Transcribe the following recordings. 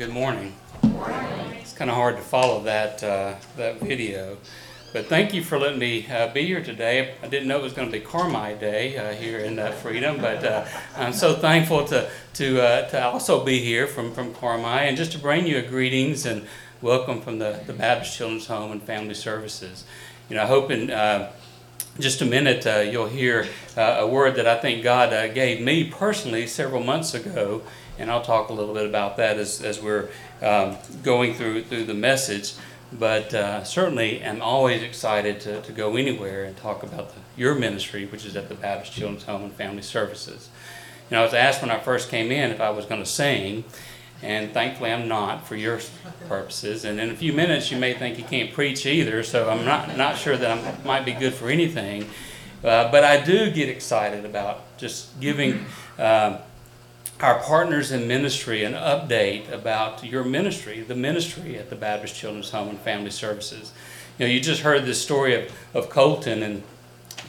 Good morning. It's kind of hard to follow that uh, that video, but thank you for letting me uh, be here today. I didn't know it was going to be Carmi Day uh, here in uh, Freedom, but uh, I'm so thankful to to uh, to also be here from from Carmi and just to bring you a greetings and welcome from the the Baptist Children's Home and Family Services. You know, I hope in just a minute uh, you'll hear uh, a word that I think God uh, gave me personally several months ago, and I'll talk a little bit about that as, as we're um, going through through the message. But uh, certainly, am always excited to, to go anywhere and talk about the, your ministry, which is at the Baptist Children's Home and Family Services. You know, I was asked when I first came in if I was going to sing, and thankfully I'm not for your purposes. And in a few minutes, you may think you can't preach either, so I'm not not sure that I might be good for anything. Uh, but I do get excited about just giving uh, our partners in ministry an update about your ministry, the ministry at the Baptist Children's Home and Family Services. You know, you just heard this story of, of Colton, and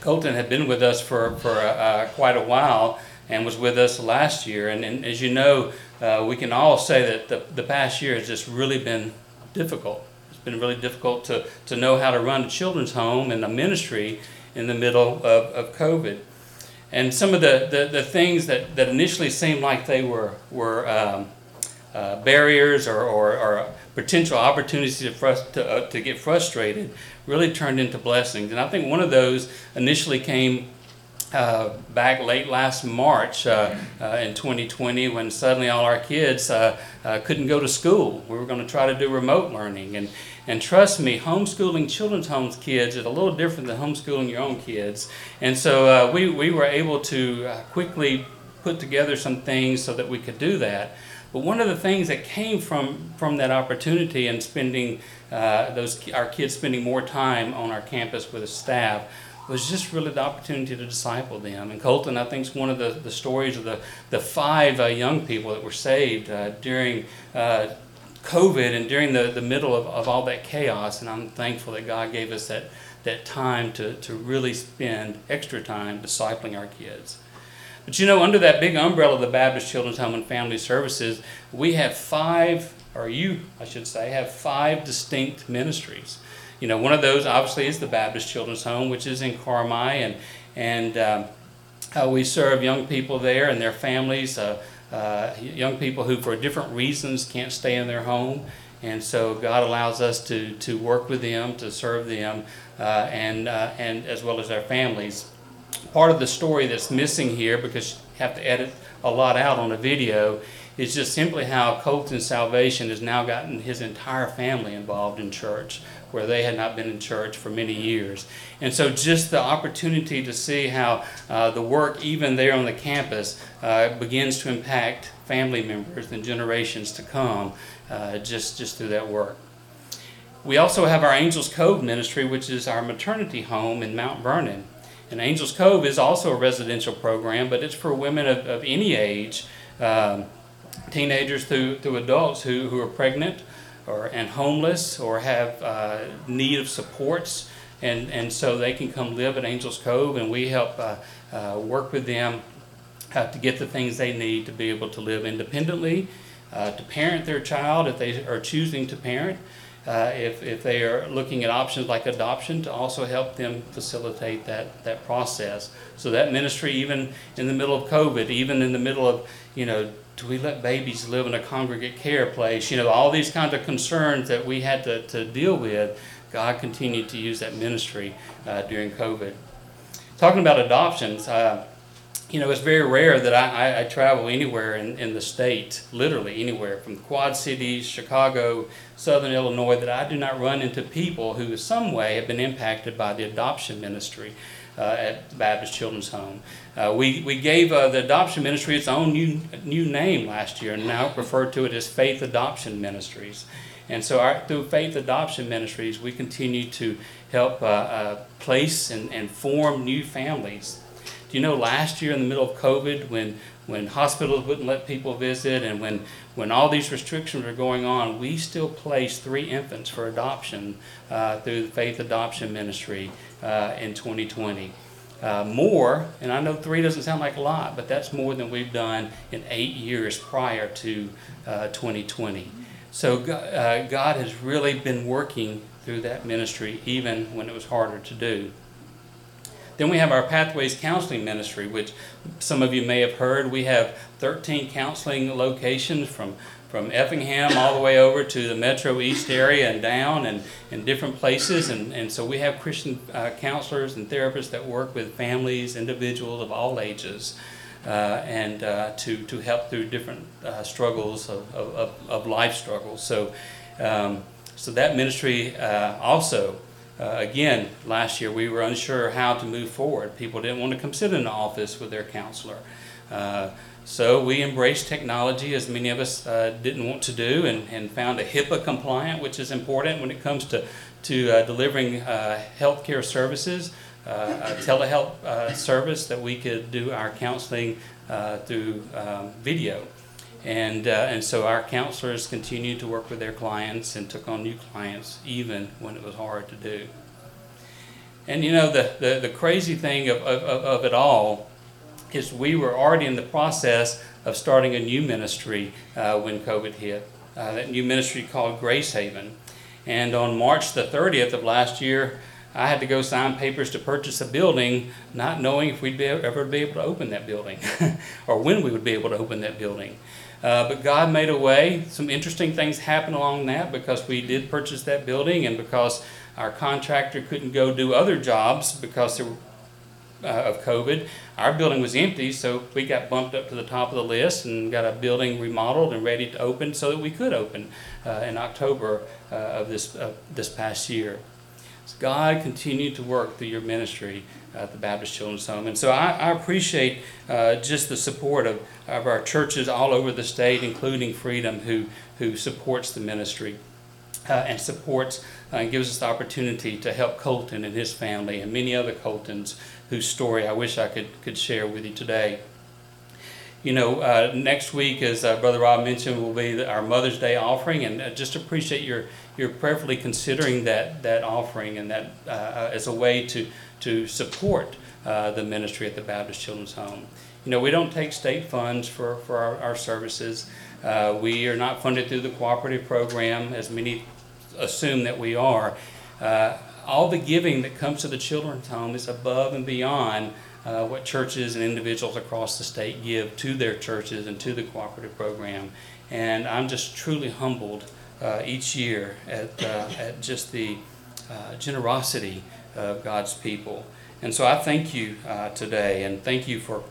Colton had been with us for, for uh, quite a while and was with us last year. And, and as you know, uh, we can all say that the, the past year has just really been difficult. It's been really difficult to, to know how to run a children's home and a ministry in the middle of, of COVID. And some of the, the, the things that, that initially seemed like they were, were um, uh, barriers or, or, or, potential opportunities to, frust- to, uh, to get frustrated really turned into blessings. And I think one of those initially came uh, back late last March uh, uh, in 2020 when suddenly all our kids uh, couldn't go to school. We were going to try to do remote learning. And, and trust me, homeschooling children's homes kids is a little different than homeschooling your own kids. And so uh, we, we were able to quickly put together some things so that we could do that. But one of the things that came from, from that opportunity and spending those our kids spending more time on our campus with the staff was just really the opportunity to disciple them. And Colton, I think, is one of the, the stories of the, the five uh, young people that were saved uh, during uh, COVID and during the, the middle of, of all that chaos. And I'm thankful that God gave us that, that time to, to really spend extra time discipling our kids. But you know, under that big umbrella of the Baptist Children's Home and Family Services, we have five, or you, I should say, have five distinct ministries you know, one of those obviously is the Baptist Children's Home, which is in Carmi, and and um, uh, we serve young people there and their families, uh, uh, young people who, for different reasons, can't stay in their home, and so God allows us to to work with them, to serve them, uh, and uh, and as well as their families. Part of the story that's missing here, because you have to edit a lot out on a video, is just simply how Colton Salvation has now gotten his entire family involved in church where they had not been in church for many years. And so, just the opportunity to see how uh, the work, even there on the campus, uh, begins to impact family members and generations to come uh, just, just through that work. We also have our Angels Cove ministry, which is our maternity home in Mount Vernon. And Angels Cove is also a residential program, but it's for women of, of any age, um, teenagers through, through adults who, who are pregnant or and homeless or have uh, need of supports, and and so they can come live at Angels Cove, and we help uh, uh, work with them uh, to get the things they need to be able to live independently, to parent their child if they are choosing to parent. Uh, if, if they are looking at options like adoption, to also help them facilitate that, that process. So that ministry, even in the middle of COVID, even in the middle of you know do we let babies live in a congregate care place? You know, all these kinds of concerns that we had to, to deal with, God continued to use that ministry uh, during COVID. Talking about adoptions, uh, you know, it's very rare that I, I, I, travel anywhere in, in the state, literally anywhere, from the Quad Cities, Chicago, Southern Illinois, that I do not run into people who, in some way, have been impacted by the adoption ministry at the Baptist Children's Home. Uh, we, we gave uh, the adoption ministry its own new, new name last year and now refer to it as Faith Adoption Ministries. And so, our, through Faith Adoption Ministries, we continue to help uh, uh, place and, and form new families. Do you know last year in the middle of COVID, when, when hospitals wouldn't let people visit and when, when all these restrictions were going on, we still placed three infants for adoption uh, through the Faith Adoption Ministry uh, in 2020. uh, more, and I know three doesn't sound like a lot, but that's more than we've done in eight years prior to uh, 2020. So uh, God has really been working through that ministry even when it was harder to do. Then we have our Pathways Counseling Ministry, which some of you may have heard. We have 13 counseling locations from, from Effingham all the way over to the Metro East area and down and in different places. And, and so we have Christian uh, counselors and therapists that work with families, individuals of all ages. Uh, and uh, to, to help through different uh, struggles of, of, of, life struggles. So, um, so that ministry uh, also uh, again, last year we were unsure how to move forward. People didn't want to come sit in the office with their counselor. Uh, so we embraced technology, as many of us uh, didn't want to do, and, and found a HIPAA compliant, which is important when it comes to, to uh, delivering uh, healthcare services, uh, a telehealth service that we could do our counseling through um, video. And, uh, and so our counselors continued to work with their clients and took on new clients even when it was hard to do. And you know, the, the, the crazy thing of, of, of it all is we were already in the process of starting a new ministry uh, when COVID hit. Uh, that new ministry called Grace Haven. And on March the 30th of last year, I had to go sign papers to purchase a building, not knowing if we'd be, ever be able to open that building or when we would be able to open that building. Uh, but God made a way. Some interesting things happened along that because we did purchase that building and because our contractor couldn't go do other jobs because uh, of COVID. Our building was empty, so we got bumped up to the top of the list and got a building remodeled and ready to open so that we could open uh, in October uh, of this, this past year. So God continued to work through your ministry at the Baptist Children's Home. And so I, I appreciate uh, just the support of, of our churches all over the state, including Freedom, who, who supports the ministry. Uh, and supports uh, and gives us the opportunity to help Colton and his family and many other Coltons whose story I wish I could, could share with you today. You know, uh, next week, as uh, Brother Rob mentioned, will be our Mother's Day offering, and uh, just appreciate your your prayerfully considering that that offering and that uh, as a way to to support uh, the ministry at the Baptist Children's Home. You know, we don't take state funds for, for our, our services. Uh, we are not funded through the cooperative program, as many assume that we are. Uh, all the giving that comes to the Children's Home is above and beyond uh, what churches and individuals across the state give to their churches and to the cooperative program. And I'm just truly humbled uh, each year at, uh, at just the uh, generosity of God's people. And so I thank you uh, today and thank you for,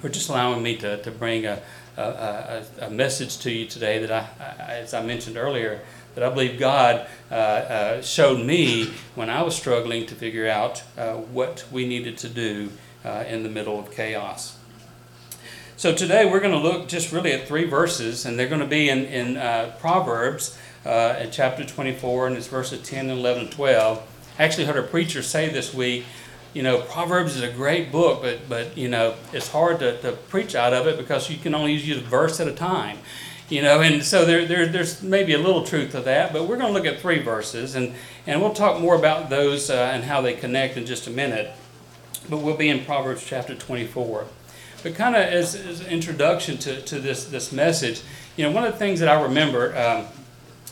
for just allowing me to, to bring a, a, a message to you today that I, as I mentioned earlier, that I believe God uh, uh, showed me when I was struggling to figure out uh, what we needed to do uh, in the middle of chaos. So today we're going to look just really at three verses, and they're going to be in, in uh, Proverbs in chapter 24, and it's verses 10 and 11 and 12 I actually heard a preacher say this week, you know, Proverbs is a great book, but but you know, it's hard to, to preach out of it because you can only use a verse at a time. You know, and so there, there, there's maybe a little truth to that, but we're going to look at three verses, and, and we'll talk more about those uh, and how they connect in just a minute. But we'll be in Proverbs chapter 24. But kind of as, as, an introduction to, to this, this message, you know, one of the things that I remember um,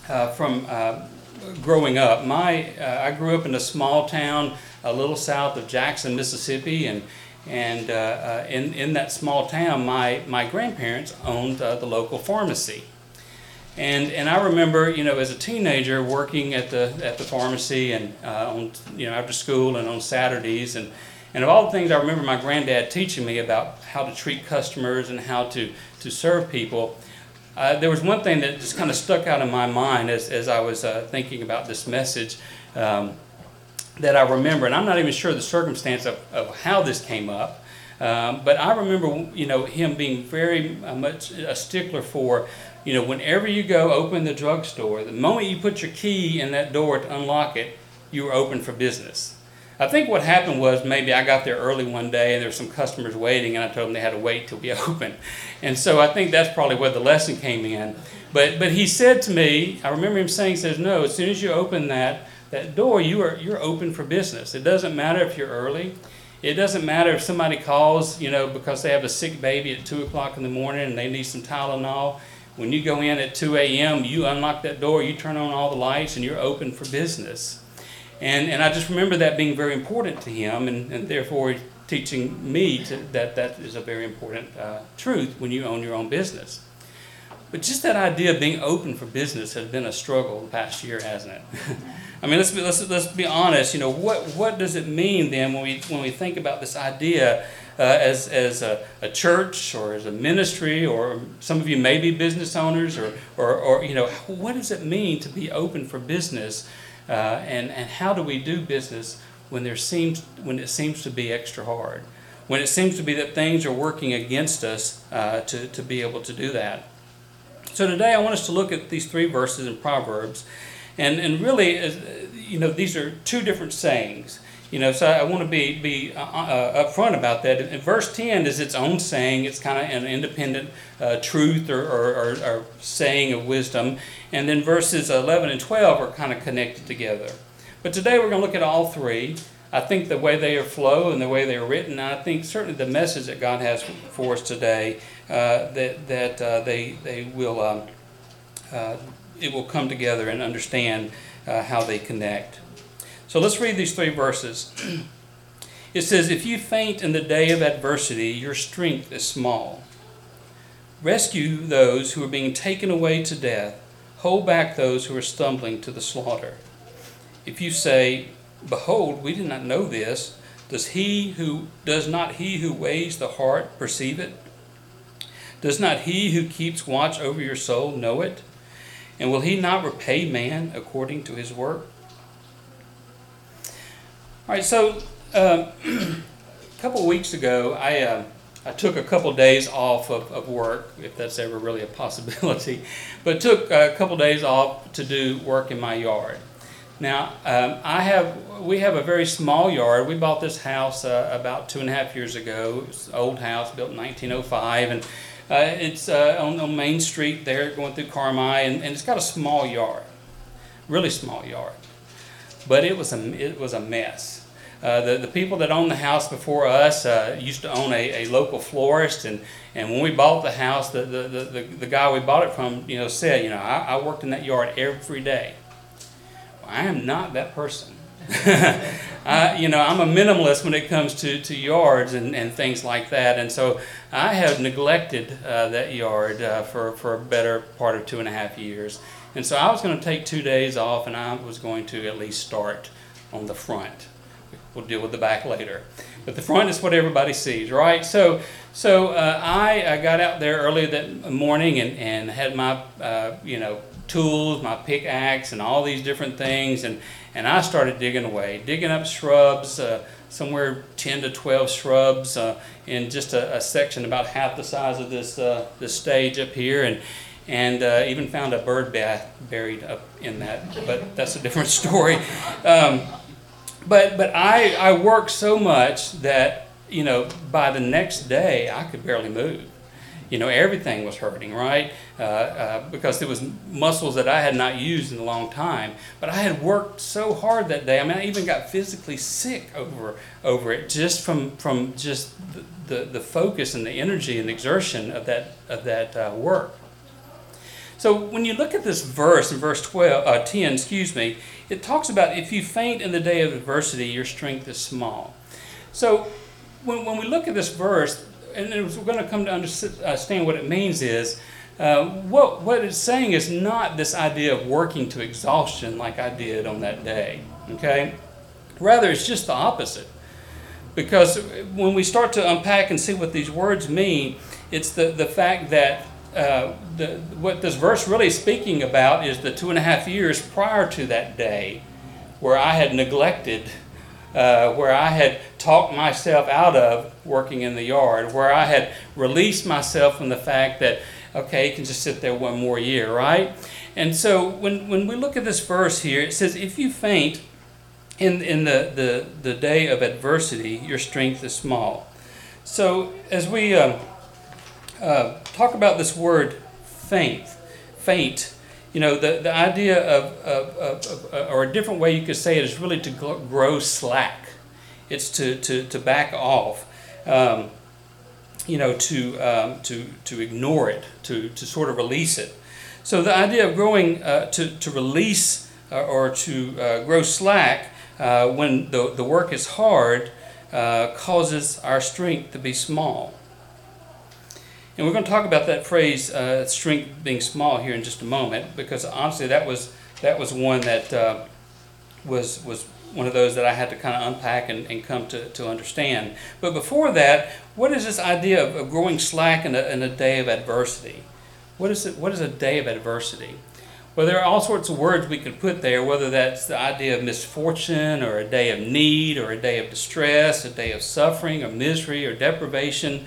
uh, from uh, growing up. My uh, I grew up in a small town a little south of Jackson, Mississippi, and and uh, uh, in in that small town, my my grandparents owned uh, the local pharmacy. And, and I remember, you know, as a teenager working at the at the pharmacy and on you know after school and on Saturdays and and of all the things I remember my granddad teaching me about how to treat customers and how to to serve people, uh, there was one thing that just kind of stuck out in my mind as, as I was uh, thinking about this message um, that I remember, and I'm not even sure the circumstance of, of how this came up, um, but I remember, you know, him being very uh, much a stickler for, you know, whenever you go open the drugstore, the moment you put your key in that door to unlock it, you are open for business. I think what happened was maybe I got there early one day and there were some customers waiting and I told them they had to wait till we opened. And so I think that's probably where the lesson came in. But but he said to me, I remember him saying, says, No, as soon as you open that that door, you are you're open for business. It doesn't matter if you're early. It doesn't matter if somebody calls, you know, because they have a sick baby at 2 o'clock in the morning and they need some Tylenol. When you go in at 2 a.m., you unlock that door, you turn on all the lights, and you're open for business. And, and I just remember that being very important to him, and, and therefore teaching me to, that that is a very important uh, truth when you own your own business. But just that idea of being open for business has been a struggle the past year, hasn't it? I mean, let's be, let's, let's be honest. You know, what, what does it mean then when we, when we think about this idea uh, as, as a, a church or as a ministry, or some of you may be business owners, or, or, or you know, what does it mean to be open for business? Uh, and, and how do we do business when, there seems, when it seems to be extra hard? When it seems to be that things are working against us uh, to, to be able to do that? So today I want us to look at these three verses in Proverbs. And, and really, you know, these are two different sayings. You know, so I want to be, be uh, uh, upfront about that. In verse 10 is its own saying, it's kind of an independent uh, truth or, or, or, or saying of wisdom. And then verses 11 and 12 are kind of connected together. But today we're going to look at all three. I think the way they are flow and the way they are written, I think certainly the message that God has for us today, uh, that that uh, they they will um, it will come together and understand how they connect. So let's read these three verses. It says, "If you faint in the day of adversity, your strength is small. Rescue those who are being taken away to death. Hold back those who are stumbling to the slaughter. If you say." Behold, we did not know this. Does he who does not he who weighs the heart perceive it? Does not he who keeps watch over your soul know it? And will he not repay man according to his work? All right, so uh, a couple of weeks ago, I uh, I took a couple of days off of, of work, if that's ever really a possibility, but took a couple of days off to do work in my yard. Now, um, I have we have a very small yard. We bought this house uh, about two and a half years ago. It's an old house built in 1905, and uh, it's uh, on, on, Main Street there, going through Carmi, and, and, it's got a small yard, really small yard. But it was a it was a mess. Uh, the, the people that owned the house before us uh, used to own a, a local florist, and, and when we bought the house, the, the, the, the guy we bought it from, you know, said, you know, I, I worked in that yard every day. I am not that person. I, you know, I'm a minimalist when it comes to, to yards and, and things like that. And so I have neglected uh, that yard uh, for, for a better part of two and a half years. And so I was going to take two days off and I was going to at least start on the front. We'll deal with the back later. But the front is what everybody sees, right? So, so uh, I, I got out there early that morning and, and had my, uh, you know, tools, my pickaxe, and all these different things. And, and I started digging away, digging up shrubs, uh, somewhere 10 to 12 shrubs uh, in just a, a, section about half the size of this, uh, this stage up here. And, and uh, even found a bird bath buried up in that, but that's a different story. Um, but but I, I worked so much that, you know, by the next day I could barely move you know, everything was hurting, right? Uh, uh, because it was muscles that I had not used in a long time. But I had worked so hard that day. I mean, I even got physically sick over over it, just from from just the, the, the focus and the energy and the exertion of that of that uh, work. So when you look at this verse in verse 12, uh, 10, excuse me, it talks about if you faint in the day of adversity, your strength is small. So when, when we look at this verse, and we're going to come to understand what it means is uh, what, what it's saying is not this idea of working to exhaustion like I did on that day. Okay? Rather, it's just the opposite. Because when we start to unpack and see what these words mean, it's the, the fact that uh, the, what this verse really speaking about is the two and a half years prior to that day where I had neglected uh, where I had talked myself out of working in the yard, where I had released myself from the fact that, okay, you can just sit there one more year, right? And so when, when we look at this verse here, it says, if you faint in, in the, the, the day of adversity, your strength is small. So as we um, uh, talk about this word faint, faint, you know, the, the idea of, of, of, of, or a different way you could say it is really to grow slack It's to, to, to back off. Um, you know, to, um, to, to ignore it, to, to sort of release it. So the idea of growing, uh, to, to release uh, or to uh, grow slack uh, when the, the work is hard uh, causes our strength to be small. And we're going to talk about that phrase, uh, strength being small, here in just a moment, because honestly, that was that was one that uh, was was one of those that I had to kind of unpack and, and come to, to understand. But before that, what is this idea of, of growing slack in a, in a day of adversity? What is it? What is a day of adversity? Well, there are all sorts of words we could put there, whether that's the idea of misfortune or a day of need or a day of distress, a day of suffering or misery or deprivation,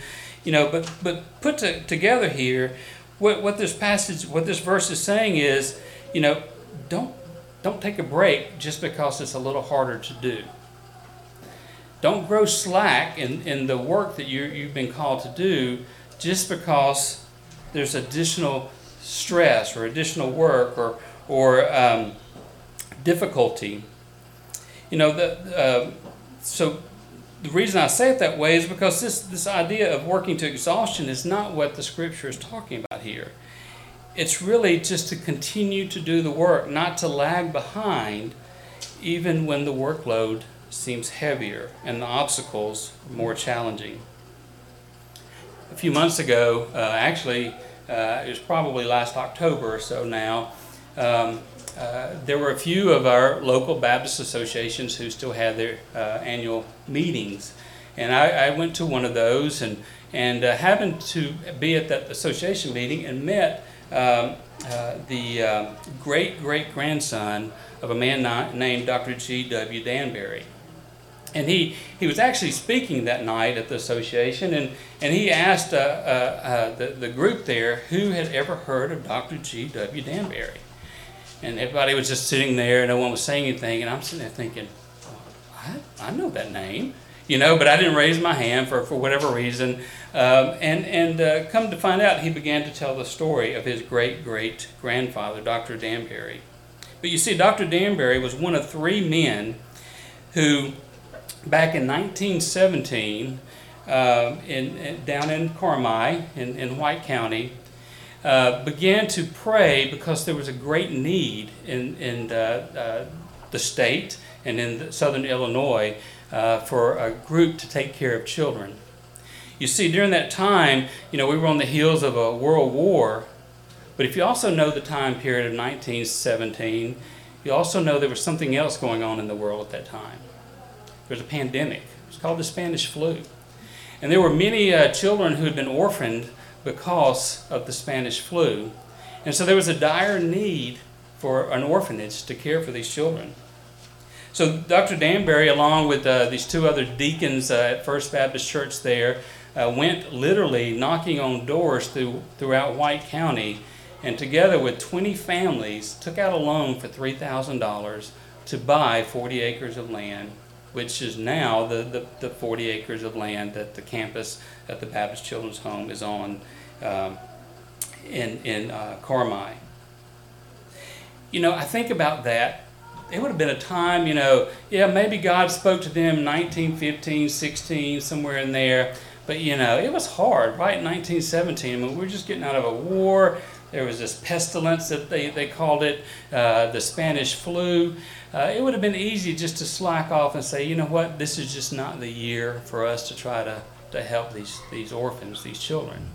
you know. But but put to, together here, what what this passage, what this verse is saying is, you know, don't don't take a break just because it's a little harder to do. Don't grow slack in, in the work that you you've been called to do just because there's additional stress or additional work or, or um, difficulty. You know, the, uh, so the reason I say it that way is because this, this idea of working to exhaustion is not what the scripture is talking about here. It's really just to continue to do the work, not to lag behind, even when the workload seems heavier and the obstacles more challenging. A few months ago, uh, actually, uh, it was probably last October or so now. Um, uh, there were a few of our local Baptist associations who still had their uh, annual meetings. And I, I, went to one of those and, and uh, happened to be at that association meeting and met um, uh, the uh, great great grandson of a man named Dr. G.W. Danbury and he, he was actually speaking that night at the association, and, and he asked uh, the, the group there who had ever heard of Dr. G.W. Danbury. And everybody was just sitting there, and no one was saying anything, and I'm sitting there thinking, I, I know that name, you know, but I didn't raise my hand for, for whatever reason. Um, and and uh, come to find out, he began to tell the story of his great great grandfather, Dr. Danbury. But you see, Dr. Danbury was one of three men who back in 1917, uh, in, in, down in Carmi, in, in White County, uh, began to pray because there was a great need in, in uh, the state and in southern Illinois uh, for a group to take care of children. You see, during that time, you know, we were on the heels of a world war, but if you also know the time period of 1917, you also know there was something else going on in the world at that time. There was a pandemic. It was called the Spanish flu. And there were many uh, children who had been orphaned because of the Spanish flu. And so there was a dire need for an orphanage to care for these children. So Dr. Danbury, along with uh, these two other deacons uh, at First Baptist Church there, uh, went literally knocking on doors through, throughout White County, and together with 20 families, took out a loan for $3,000 to buy 40 acres of land which is now the, the, the 40 acres of land that the campus at the Baptist Children's Home is on um, in, in uh, Carmi. You know, I think about that. It would have been a time, you know, yeah, maybe God spoke to them 1915, 16, somewhere in there. But, you know, it was hard, right? In 1917, I mean, we were just getting out of a war. There was this pestilence that they, they called it, uh, the Spanish flu. Uh, it would have been easy just to slack off and say, you know what, this is just not the year for us to try to, to help these, these orphans, these children.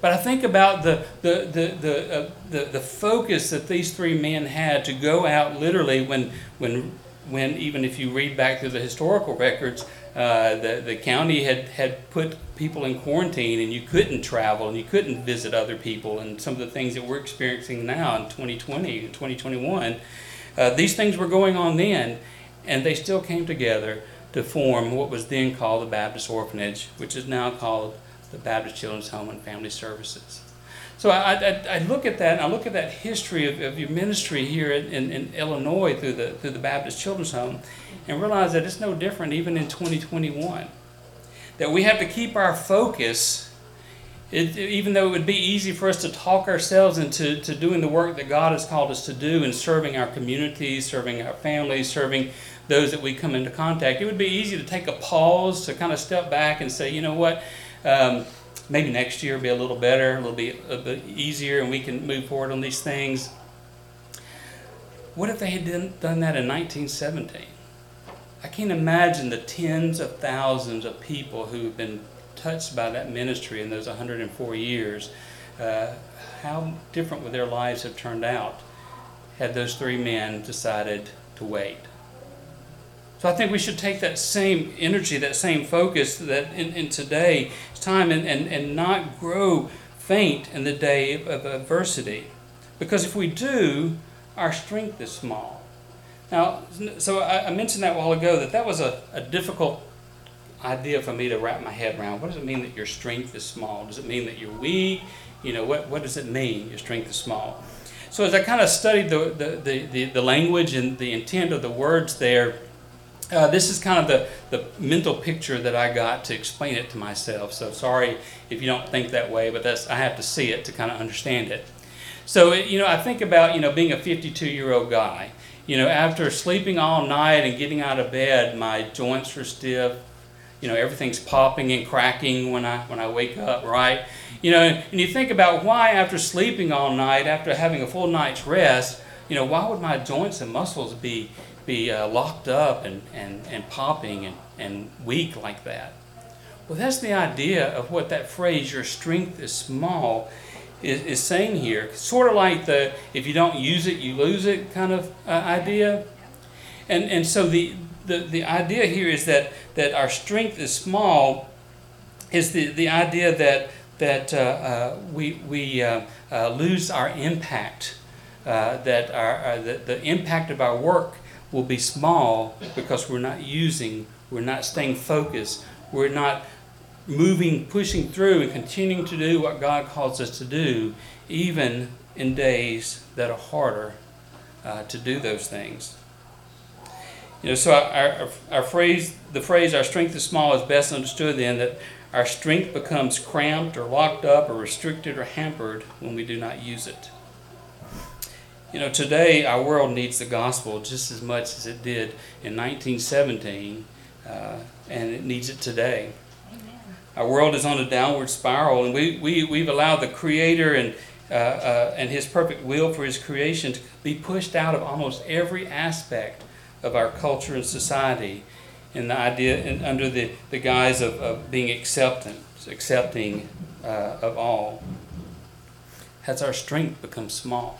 But I think about the, the, the, the, uh, the, the focus that these three men had to go out literally when, when, when even if you read back through the historical records, uh, the, the county had, had put people in quarantine and you couldn't travel and you couldn't visit other people and some of the things that we're experiencing now in 2020 and 2021 uh, these things were going on then, and they still came together to form what was then called the Baptist Orphanage, which is now called the Baptist Children's Home and Family Services. So I, I, I look at that, and I look at that history of, of your ministry here in, in, in, Illinois through the, through the Baptist Children's Home, and realize that it's no different even in 2021. That we have to keep our focus it, even though it would be easy for us to talk ourselves into to doing the work that God has called us to do in serving our communities, serving our families, serving those that we come into contact. It would be easy to take a pause, to kind of step back and say, you know what, um, maybe next year will be a little better, a little bit, a bit easier, and we can move forward on these things. What if they had done, that in 1917? I can't imagine the tens of thousands of people who have been touched by that ministry in those 104 years. Uh, how different would their lives have turned out had those three men decided to wait? So I think we should take that same energy, that same focus that in, in today's time and, and, and not grow faint in the day of adversity. Because if we do, our strength is small. Now, so I, I mentioned that a while ago that that was a, a difficult idea for me to wrap my head around. What does it mean that your strength is small? Does it mean that you're weak? You know, what, what does it mean your strength is small? So as I kind of studied the, the, the, the, the language and the intent of the words there, uh, this is kind of the, the mental picture that I got to explain it to myself. So sorry if you don't think that way, but that's I have to see it to kind of understand it. So you know, I think about you know being a 52 year old guy. You know, after sleeping all night and getting out of bed, my joints are stiff. You know, everything's popping and cracking when I when I wake up, right? You know, and you think about why after sleeping all night, after having a full night's rest, you know, why would my joints and muscles be be uh, locked up and, and, and popping and, and weak like that. Well, that's the idea of what that phrase, your strength is small, is, is saying here. Sort of like the if you don't use it, you lose it kind of uh, idea. And, and so the, the, the idea here is that, that our strength is small, is the, the idea that, that uh, uh we, we uh, uh, lose our impact, that our, the, the impact of our work will be small because we're not using, we're not staying focused, we're not moving, pushing through, and continuing to do what God calls us to do, even in days that are harder uh, to do those things. You know, so our, our, our phrase, the phrase "our strength is small" is best understood then that our strength becomes cramped or locked up or restricted or hampered when we do not use it. You know, today our world needs the gospel just as much as it did in 1917, uh, and it needs it today. Amen. Our world is on a downward spiral, and we, we, we've allowed the Creator and, uh, uh, and His perfect will for His creation to be pushed out of almost every aspect of our culture and society in the idea in, under the, the guise of, of being acceptance, accepting uh, of all. Has our strength become small?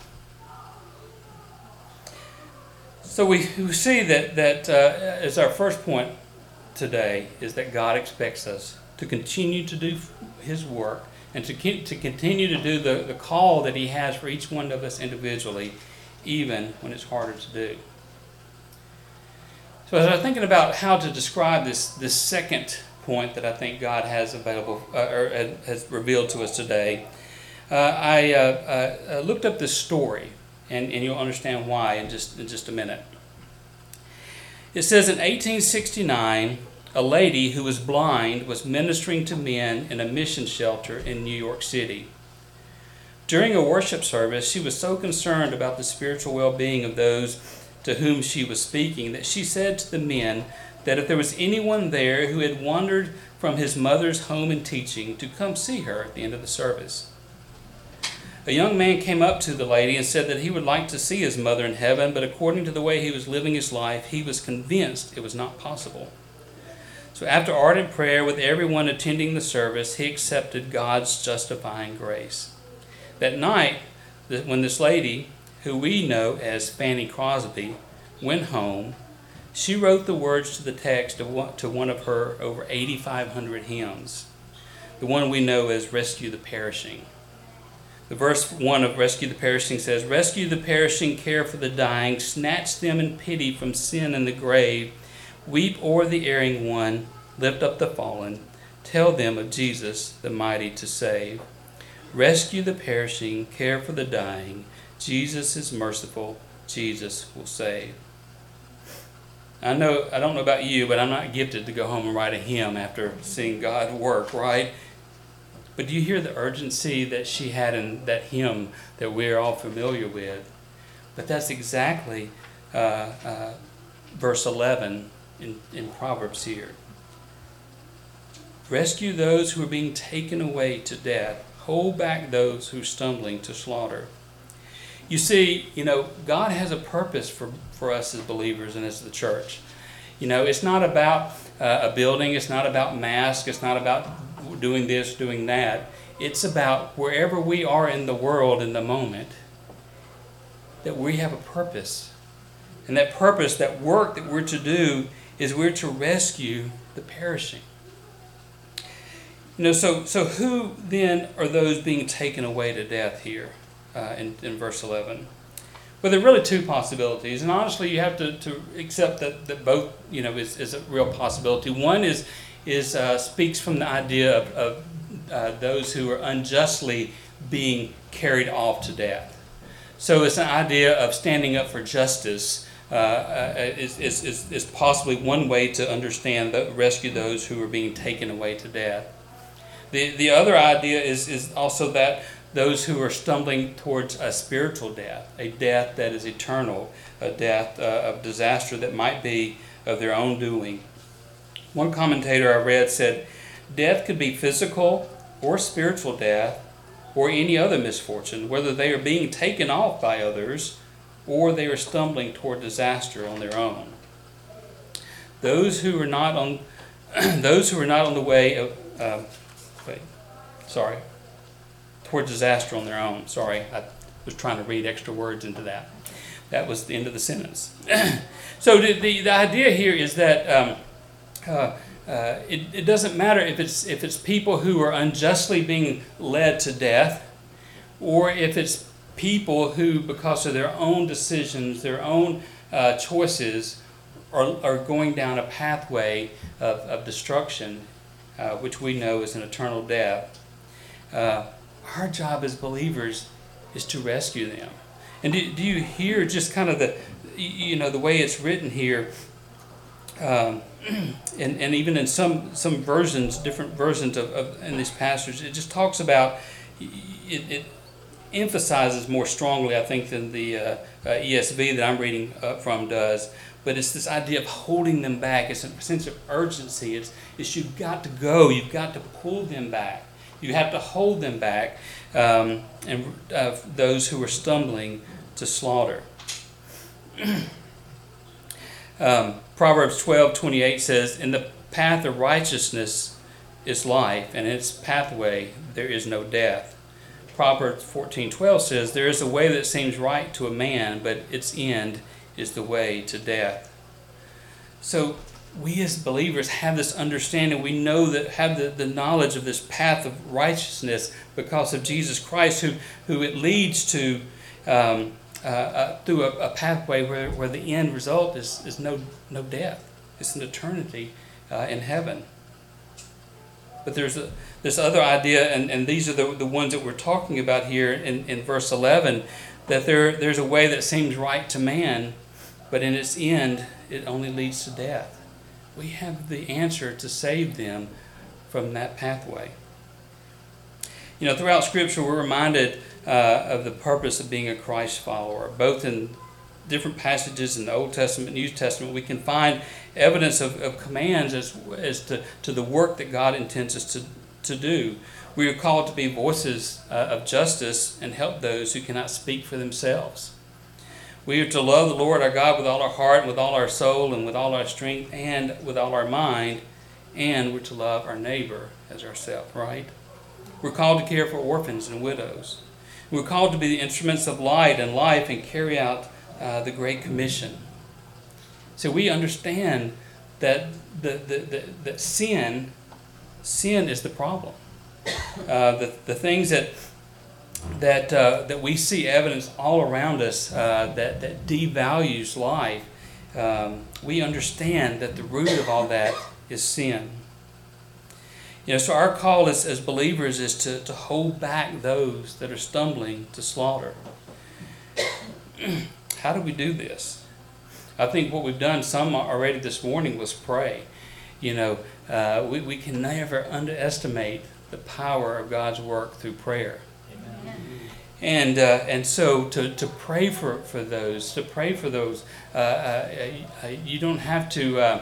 So we, we see that, that uh, as our first point today is that God expects us to continue to do His work and to, to continue to do the, the call that He has for each one of us individually, even when it's harder to do. So as I was thinking about how to describe this, this second point that I think God has available uh, or uh, has revealed to us today, uh, I uh, uh, looked up this story and, and you'll understand why in just, in just a minute. It says in 1869, a lady who was blind was ministering to men in a mission shelter in New York City. During a worship service, she was so concerned about the spiritual well being of those to whom she was speaking that she said to the men that if there was anyone there who had wandered from his mother's home and teaching, to come see her at the end of the service a young man came up to the lady and said that he would like to see his mother in heaven, but according to the way he was living his life, he was convinced it was not possible. So, after ardent prayer with everyone attending the service, he accepted God's justifying grace. That night, when this lady, who we know as Fanny Crosby, went home, she wrote the words to the text of to one of her over 8,500 hymns, the one we know as Rescue the Perishing. The verse 1 of Rescue the Perishing says, Rescue the perishing, care for the dying, snatch them in pity from sin and the grave, weep o'er the erring one, lift up the fallen, tell them of Jesus, the mighty to save. Rescue the perishing, care for the dying, Jesus is merciful, Jesus will save. I know I don't know about you, but I'm not gifted to go home and write a hymn after seeing God work, right? But do you hear the urgency that she had in that hymn that we're all familiar with? But that's exactly uh, uh, verse 11 in, in Proverbs here. Rescue those who are being taken away to death. Hold back those who are stumbling to slaughter. You see, you know, God has a purpose for, for us as believers and as the church. You know, it's not about uh, a building, it's not about masks, it's not about doing this, doing that. It's about wherever we are in the world in the moment, that we have a purpose. And that purpose, that work that we're to do, is we're to rescue the perishing. You know, so, so who then are those being taken away to death here uh, in, in verse 11? Well, there are really two possibilities, and honestly, you have to, to accept that, that both, you know, is, is a real possibility. One is, is uh, speaks from the idea of, of uh, those who are unjustly being carried off to death. So it's an idea of standing up for justice uh, uh, is, is, is, is possibly one way to understand the, rescue those who are being taken away to death. The, the other idea is, is also that those who are stumbling towards a spiritual death, a death that is eternal, a death uh, of disaster that might be of their own doing. One commentator I read said, Death could be physical or spiritual death or any other misfortune, whether they are being taken off by others or they are stumbling toward disaster on their own. Those who are not on those who are not on the way of uh, wait, sorry, toward disaster on their own. Sorry, I was trying to read extra words into that. That was the end of the sentence. so the, the, the, idea here is that um, uh, uh, it, it doesn't matter if it's, if it's people who are unjustly being led to death or if it's people who, because of their own decisions, their own uh, choices, are, are going down a pathway of, of destruction, uh, which we know is an eternal death. Uh, our job as believers is to rescue them. And do, do you hear just kind of the, you know, the way it's written here? Um, and, and even in some, some versions, different versions of, of in this passage, it just talks about, it, it emphasizes more strongly, I think, than the uh, uh, ESV that I'm reading uh, from does. But it's this idea of holding them back. It's a sense of urgency. It's, it's you've got to go. You've got to pull them back. You have to hold them back, um, and uh, those who are stumbling to slaughter. um, Proverbs 12 28 says, In the path of righteousness is life, and in its pathway there is no death. Proverbs 14 12 says, There is a way that seems right to a man, but its end is the way to death. So we as believers have this understanding. We know that have the, the knowledge of this path of righteousness because of Jesus Christ, who, who it leads to um, uh, uh, through a, a, pathway where, where the end result is, is no, no death. It's an eternity uh, in heaven. But there's a, this other idea, and, and these are the, the ones that we're talking about here in, in verse 11, that there, there's a way that seems right to man, but in its end, it only leads to death we have the answer to save them from that pathway. You know, throughout Scripture, we're reminded uh, of the purpose of being a Christ follower. Both in different passages in the Old Testament and New Testament, we can find evidence of, of commands as, as to, to the work that God intends us to, to do. We are called to be voices uh, of justice and help those who cannot speak for themselves. We are to love the Lord our God with all our heart, and with all our soul, and with all our strength, and with all our mind, and we're to love our neighbor as ourselves, right? We're called to care for orphans and widows. We're called to be the instruments of light and life and carry out uh, the Great Commission. So we understand that the, the, the, that sin, sin is the problem. Uh, the, the things that that, uh, that we see evidence all around us uh, that, that devalues life, um, we understand that the root of all that is sin. You know, so our call as, as believers is to, to hold back those that are stumbling to slaughter. How do we do this? I think what we've done some already this morning was pray. You know, uh, we, we can never underestimate the power of God's work through prayer. And, uh, and so to, to pray for, for those, to pray for those, uh, uh, uh you don't have to uh,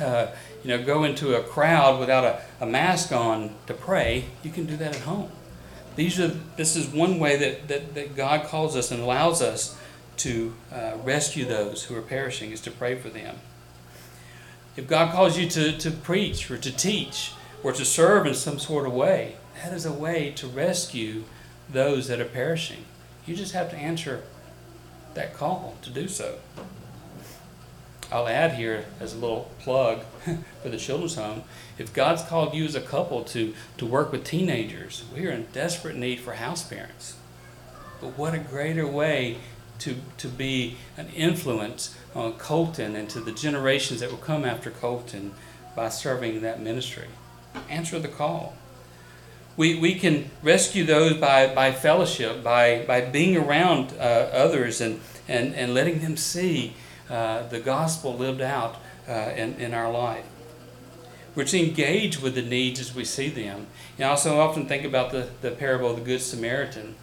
uh, you know, go into a crowd without a, a mask on to pray. You can do that at home. These are, this is one way that, that, that God calls us and allows us to uh, rescue those who are perishing, is to pray for them. If God calls you to, to preach or to teach or to serve in some sort of way, that is a way to rescue those that are perishing. You just have to answer that call to do so. I'll add here as a little plug for the children's home. If God's called you as a couple to, to work with teenagers, we are in desperate need for house parents. But what a greater way to, to be an influence on Colton and to the generations that will come after Colton by serving that ministry. Answer the call. We, we can rescue those by, by fellowship, by, by being around uh, others and, and, and letting them see uh, the gospel lived out uh, in, in our life. We're to engage with the needs as we see them. And I also often think about the, the parable of the Good Samaritan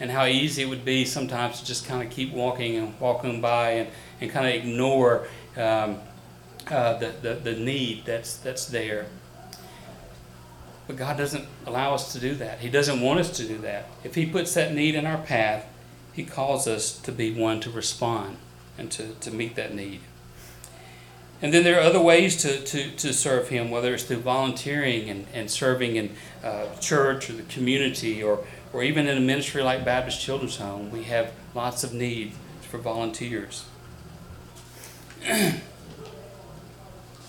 and how easy it would be sometimes to just kind of keep walking and walking by and, and kind of ignore um, uh, the, the, the need that's, that's there. But God doesn't allow us to do that. He doesn't want us to do that. If He puts that need in our path, He calls us to be one to respond and to, to meet that need. And then there are other ways to, to, to serve Him, whether it's through volunteering and, and serving in uh, church or the community or, or even in a ministry like Baptist Children's Home. We have lots of need for volunteers.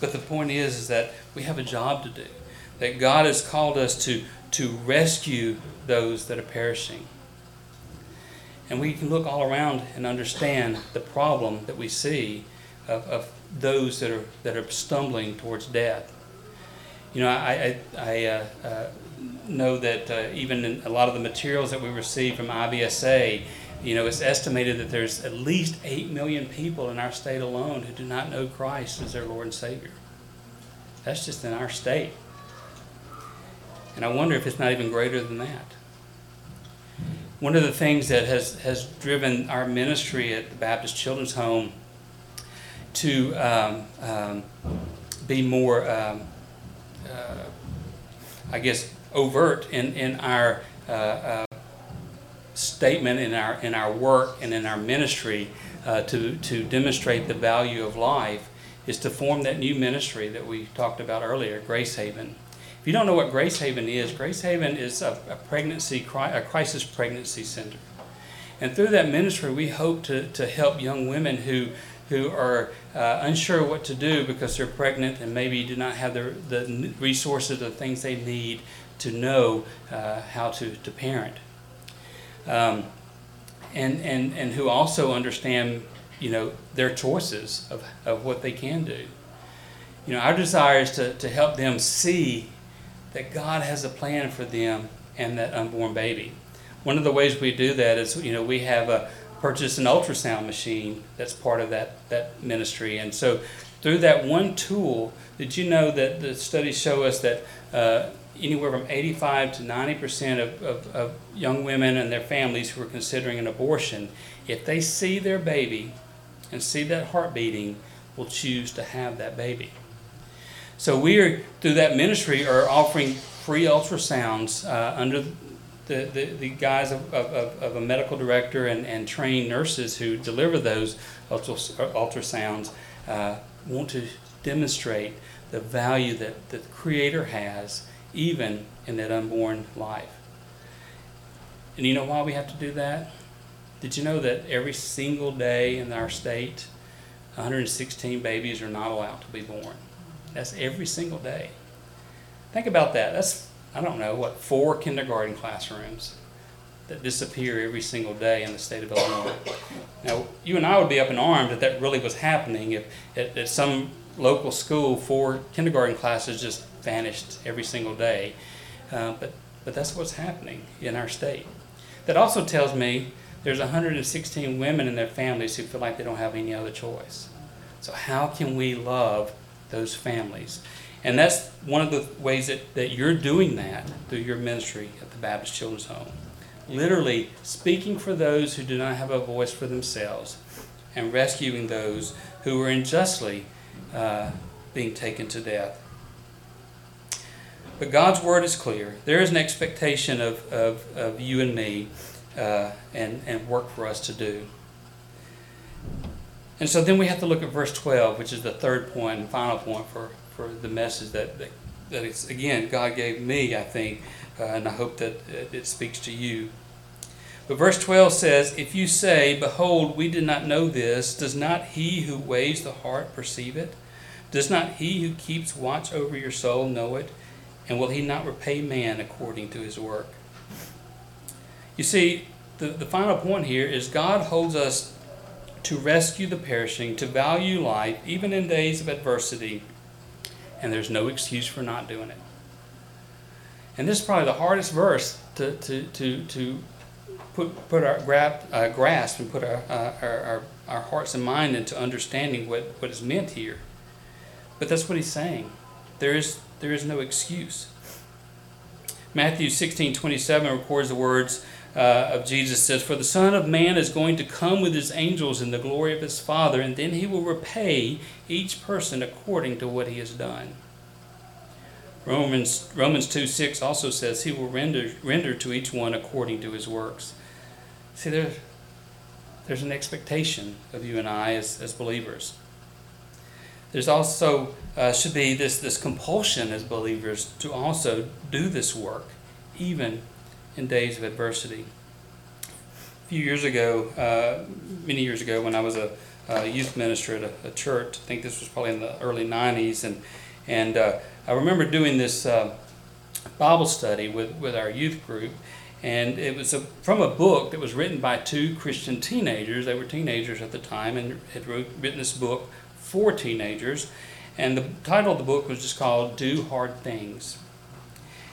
but the point is, is that we have a job to do. That God has called us to, to rescue those that are perishing. And we can look all around and understand the problem that we see of, of those that are, that are stumbling towards death. You know, I, I, I uh, uh, know that uh, even in a lot of the materials that we receive from IBSA, you know, it's estimated that there's at least 8 million people in our state alone who do not know Christ as their Lord and Savior. That's just in our state. And I wonder if it's not even greater than that. One of the things that has, has driven our ministry at the Baptist Children's Home to um, um, be more, um, uh, I guess, overt in, in our uh, uh, statement, in our, in our work, and in our ministry uh, to, to demonstrate the value of life is to form that new ministry that we talked about earlier, Grace Haven. If you don't know what Grace Haven is, Grace Haven is a, a pregnancy, a crisis pregnancy center. And through that ministry, we hope to, to help young women who, who are uh, unsure what to do because they're pregnant and maybe do not have the, the resources, the things they need to know uh, how to, to parent. Um, and, and, and who also understand, you know, their choices of, of what they can do. You know, our desire is to, to help them see that God has a plan for them and that unborn baby. One of the ways we do that is, you know, we have a purchase an ultrasound machine that's part of that, that ministry. And so through that one tool, did you know that the studies show us that uh, anywhere from 85 to 90 percent of, of, of, young women and their families who are considering an abortion, if they see their baby and see that heart beating, will choose to have that baby. So we are, through that ministry, are offering free ultrasounds uh, under the, the, the guise of, of, of, a medical director and, and trained nurses who deliver those ultrasounds uh, want to demonstrate the value that the Creator has even in that unborn life. And you know why we have to do that? Did you know that every single day in our state, 116 babies are not allowed to be born? That's every single day. Think about that. That's, I don't know, what, four kindergarten classrooms that disappear every single day in the state of Illinois. Now, you and I would be up in arms if that really was happening, if at, at some local school, four kindergarten classes just vanished every single day. Uh, but, but that's what's happening in our state. That also tells me there's 116 women and their families who feel like they don't have any other choice. So, how can we love those families. And that's one of the ways that, that you're doing that through your ministry at the Baptist Children's Home. literally speaking for those who do not have a voice for themselves and rescuing those who were unjustly uh, being taken to death. But God's word is clear. There is an expectation of, of, of you and me uh, and, and work for us to do. And so then we have to look at verse 12, which is the third point and final point for, for the message that, that, that it's, again, God gave me, I think, uh, and I hope that it speaks to you. But verse 12 says, If you say, Behold, we did not know this, does not he who weighs the heart perceive it? Does not he who keeps watch over your soul know it? And will he not repay man according to his work? You see, the, the final point here is God holds us to rescue the perishing, to value life, even in days of adversity, and there's no excuse for not doing it. And this is probably the hardest verse to, to, to, to put, put our grab, uh, grasp and put our, uh, our, our, our hearts and mind into understanding what, what is meant here. But that's what he's saying. There is, there is no excuse. Matthew 16 27 records the words uh, of Jesus says, For the Son of Man is going to come with his angels in the glory of his Father, and then he will repay each person according to what he has done. Romans, Romans 2 6 also says, He will render, render to each one according to his works. See, there's, there's an expectation of you and I as, as believers. There's also uh, should be this, this compulsion as believers to also do this work, even in days of adversity. A few years ago, uh, many years ago, when I was a, a youth minister at a, a, church, I think this was probably in the early 90s, and, and uh, I remember doing this uh, Bible study with, with our youth group, and it was a, from a book that was written by two Christian teenagers. They were teenagers at the time and had wrote, written this book for teenagers. And the title of the book was just called Do Hard Things.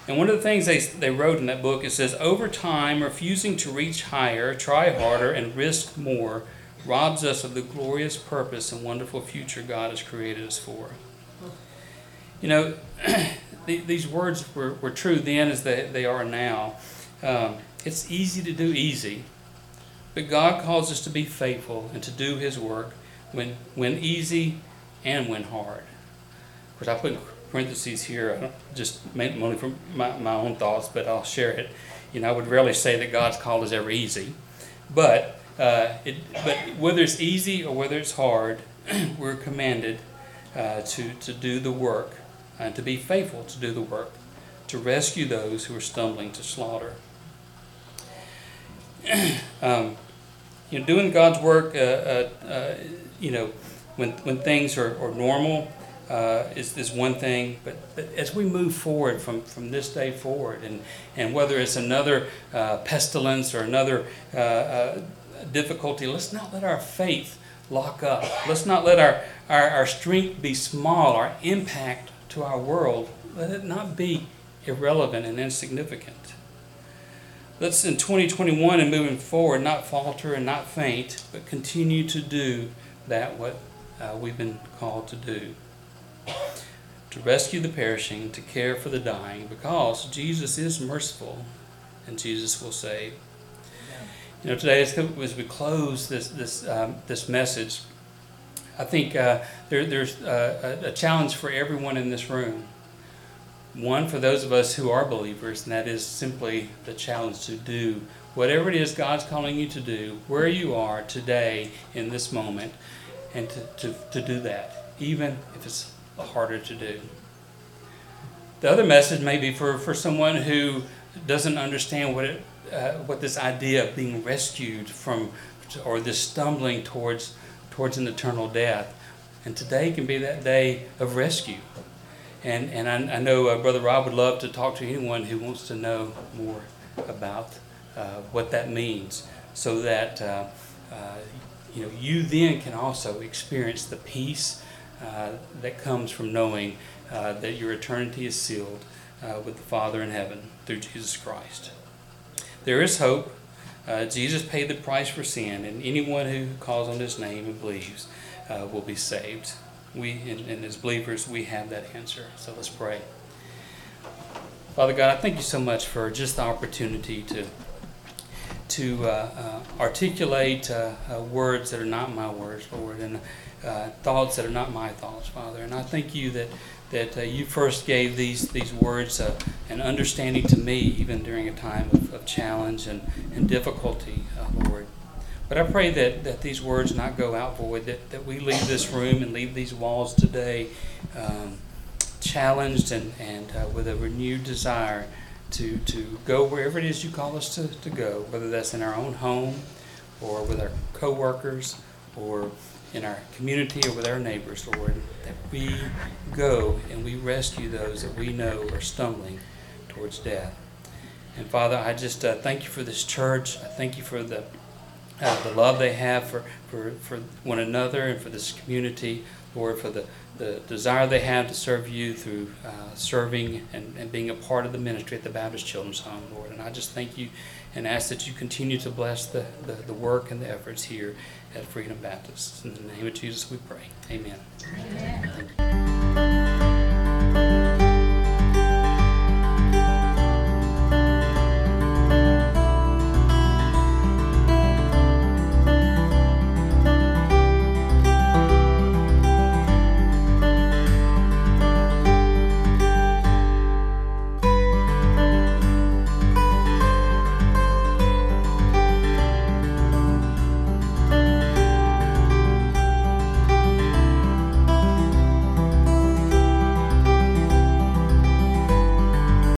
And one of the things they, they wrote in that book, it says, over time, refusing to reach higher, try harder, and risk more robs us of the glorious purpose and wonderful future God has created us for. You know, these words were, were true then as they, they are now. Um, it's easy to do easy, but God calls us to be faithful and to do His work when, when easy and when hard. Of course, I put parentheses here, just make them only from my, my own thoughts, but I'll share it. You know, I would rarely say that God's call is ever easy, but uh, it, but whether it's easy or whether it's hard, we're commanded uh, to to do the work and to be faithful to do the work, to rescue those who are stumbling to slaughter. um, you know, doing God's work, uh, uh, uh, you know, when when things are, are normal uh, is, is one thing, but, but as we move forward from, from this day forward, and, and whether it's another uh, pestilence or another uh, uh difficulty, let's not let our faith lock up. Let's not let our, our, our strength be small, our impact to our world, let it not be irrelevant and insignificant. Let's in 2021 and moving forward not falter and not faint, but continue to do that what uh, we've been called to do to rescue the perishing, to care for the dying, because Jesus is merciful and Jesus will save. You know, today as, we close this this um, this message, I think uh, there, there's uh, a, a challenge for everyone in this room. One for those of us who are believers, and that is simply the challenge to do whatever it is God's calling you to do, where you are today in this moment, and to, to, to do that, even if it's harder to do. The other message may be for, for someone who doesn't understand what it, uh, what this idea of being rescued from or this stumbling towards towards an eternal death. And today can be that day of rescue. And and I, I know uh, Brother Rob would love to talk to anyone who wants to know more about uh, what that means, so that uh, uh, you know you then can also experience the peace uh, that comes from knowing uh, that your eternity is sealed uh, with the Father in heaven through Jesus Christ. There is hope. Uh, Jesus paid the price for sin, and anyone who calls on His name and believes uh, will be saved. We, and, and as believers, we have that answer. So let's pray. Father God, I thank you so much for just the opportunity to to uh, uh, articulate uh, words that are not my words, Lord, and uh, thoughts that are not my thoughts, Father. And I thank you that that uh, you first gave these these words uh, an understanding to me, even during a time of, of challenge and, and difficulty, uh, Lord. But I pray that, that these words not go out void, that, that we leave this room and leave these walls today um, challenged and, and uh, with a renewed desire to, to go wherever it is you call us to, to go, whether that's in our own home or with our coworkers or in our community or with our neighbors, Lord, that we go and we rescue those that we know are stumbling towards death. And Father, I just uh, thank you for this church. I thank you for the uh, the love they have for, for, for one another and for this community, Lord, for the, the desire they have to serve you through uh, serving and, and being a part of the ministry at the Baptist Children's Home, Lord. And I just thank you and ask that you continue to bless the, the, the work and the efforts here at Freedom Baptist. In the name of Jesus we pray. Amen. Amen.